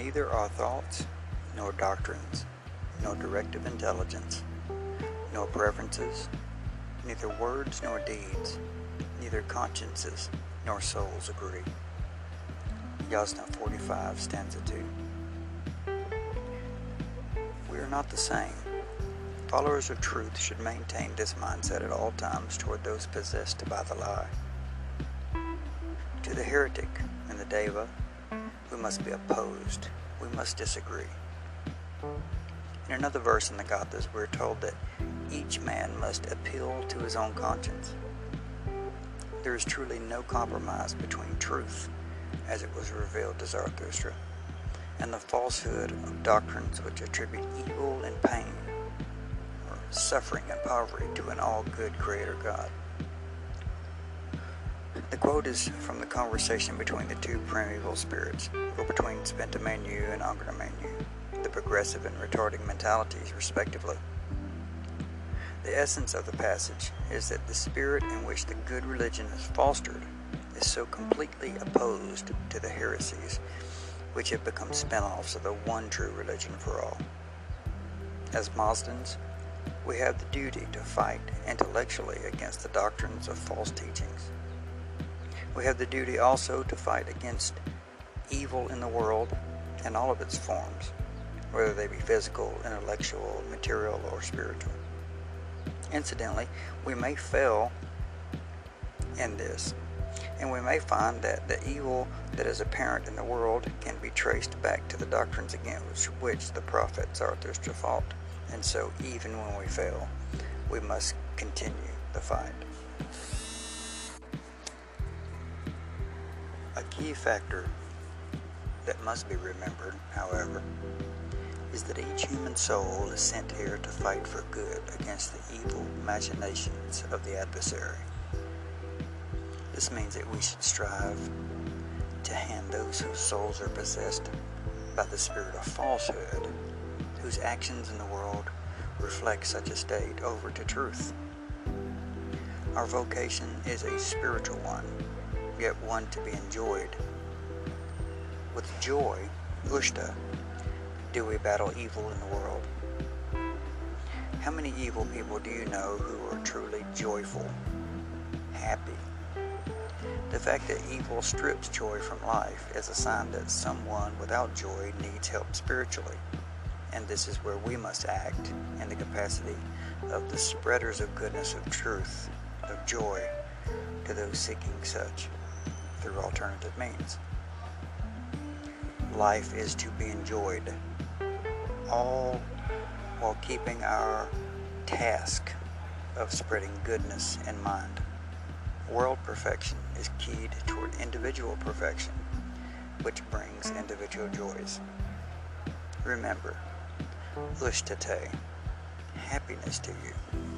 our thoughts, nor doctrines, nor directive intelligence, nor preferences, neither words nor deeds, neither consciences nor souls agree. Yasna 45, stanza 2. We are not the same. Followers of truth should maintain this mindset at all times toward those possessed by the lie. To the heretic and the deva, we must be opposed. We must disagree. In another verse in the Gathas, we're told that each man must appeal to his own conscience. There is truly no compromise between truth, as it was revealed to Zarathustra, and the falsehood of doctrines which attribute evil and pain, or suffering and poverty to an all good Creator God. The quote is from the conversation between the two primeval spirits, or between Spenta Mainyu and Angra Mainyu, the progressive and retarding mentalities, respectively. The essence of the passage is that the spirit in which the good religion is fostered is so completely opposed to the heresies which have become spin-offs of the one true religion for all. As Mazdans, we have the duty to fight intellectually against the doctrines of false teachings we have the duty also to fight against evil in the world and all of its forms, whether they be physical, intellectual, material, or spiritual. Incidentally, we may fail in this, and we may find that the evil that is apparent in the world can be traced back to the doctrines against which the prophets prophet Zarathustra fought. And so, even when we fail, we must continue the fight. Key factor that must be remembered, however, is that each human soul is sent here to fight for good against the evil machinations of the adversary. This means that we should strive to hand those whose souls are possessed by the spirit of falsehood, whose actions in the world reflect such a state, over to truth. Our vocation is a spiritual one yet one to be enjoyed. With joy, Ushta, do we battle evil in the world. How many evil people do you know who are truly joyful, happy? The fact that evil strips joy from life is a sign that someone without joy needs help spiritually. And this is where we must act in the capacity of the spreaders of goodness, of truth, of joy to those seeking such through alternative means. Life is to be enjoyed, all while keeping our task of spreading goodness in mind. World perfection is keyed toward individual perfection, which brings individual joys. Remember, Ushtate, happiness to you.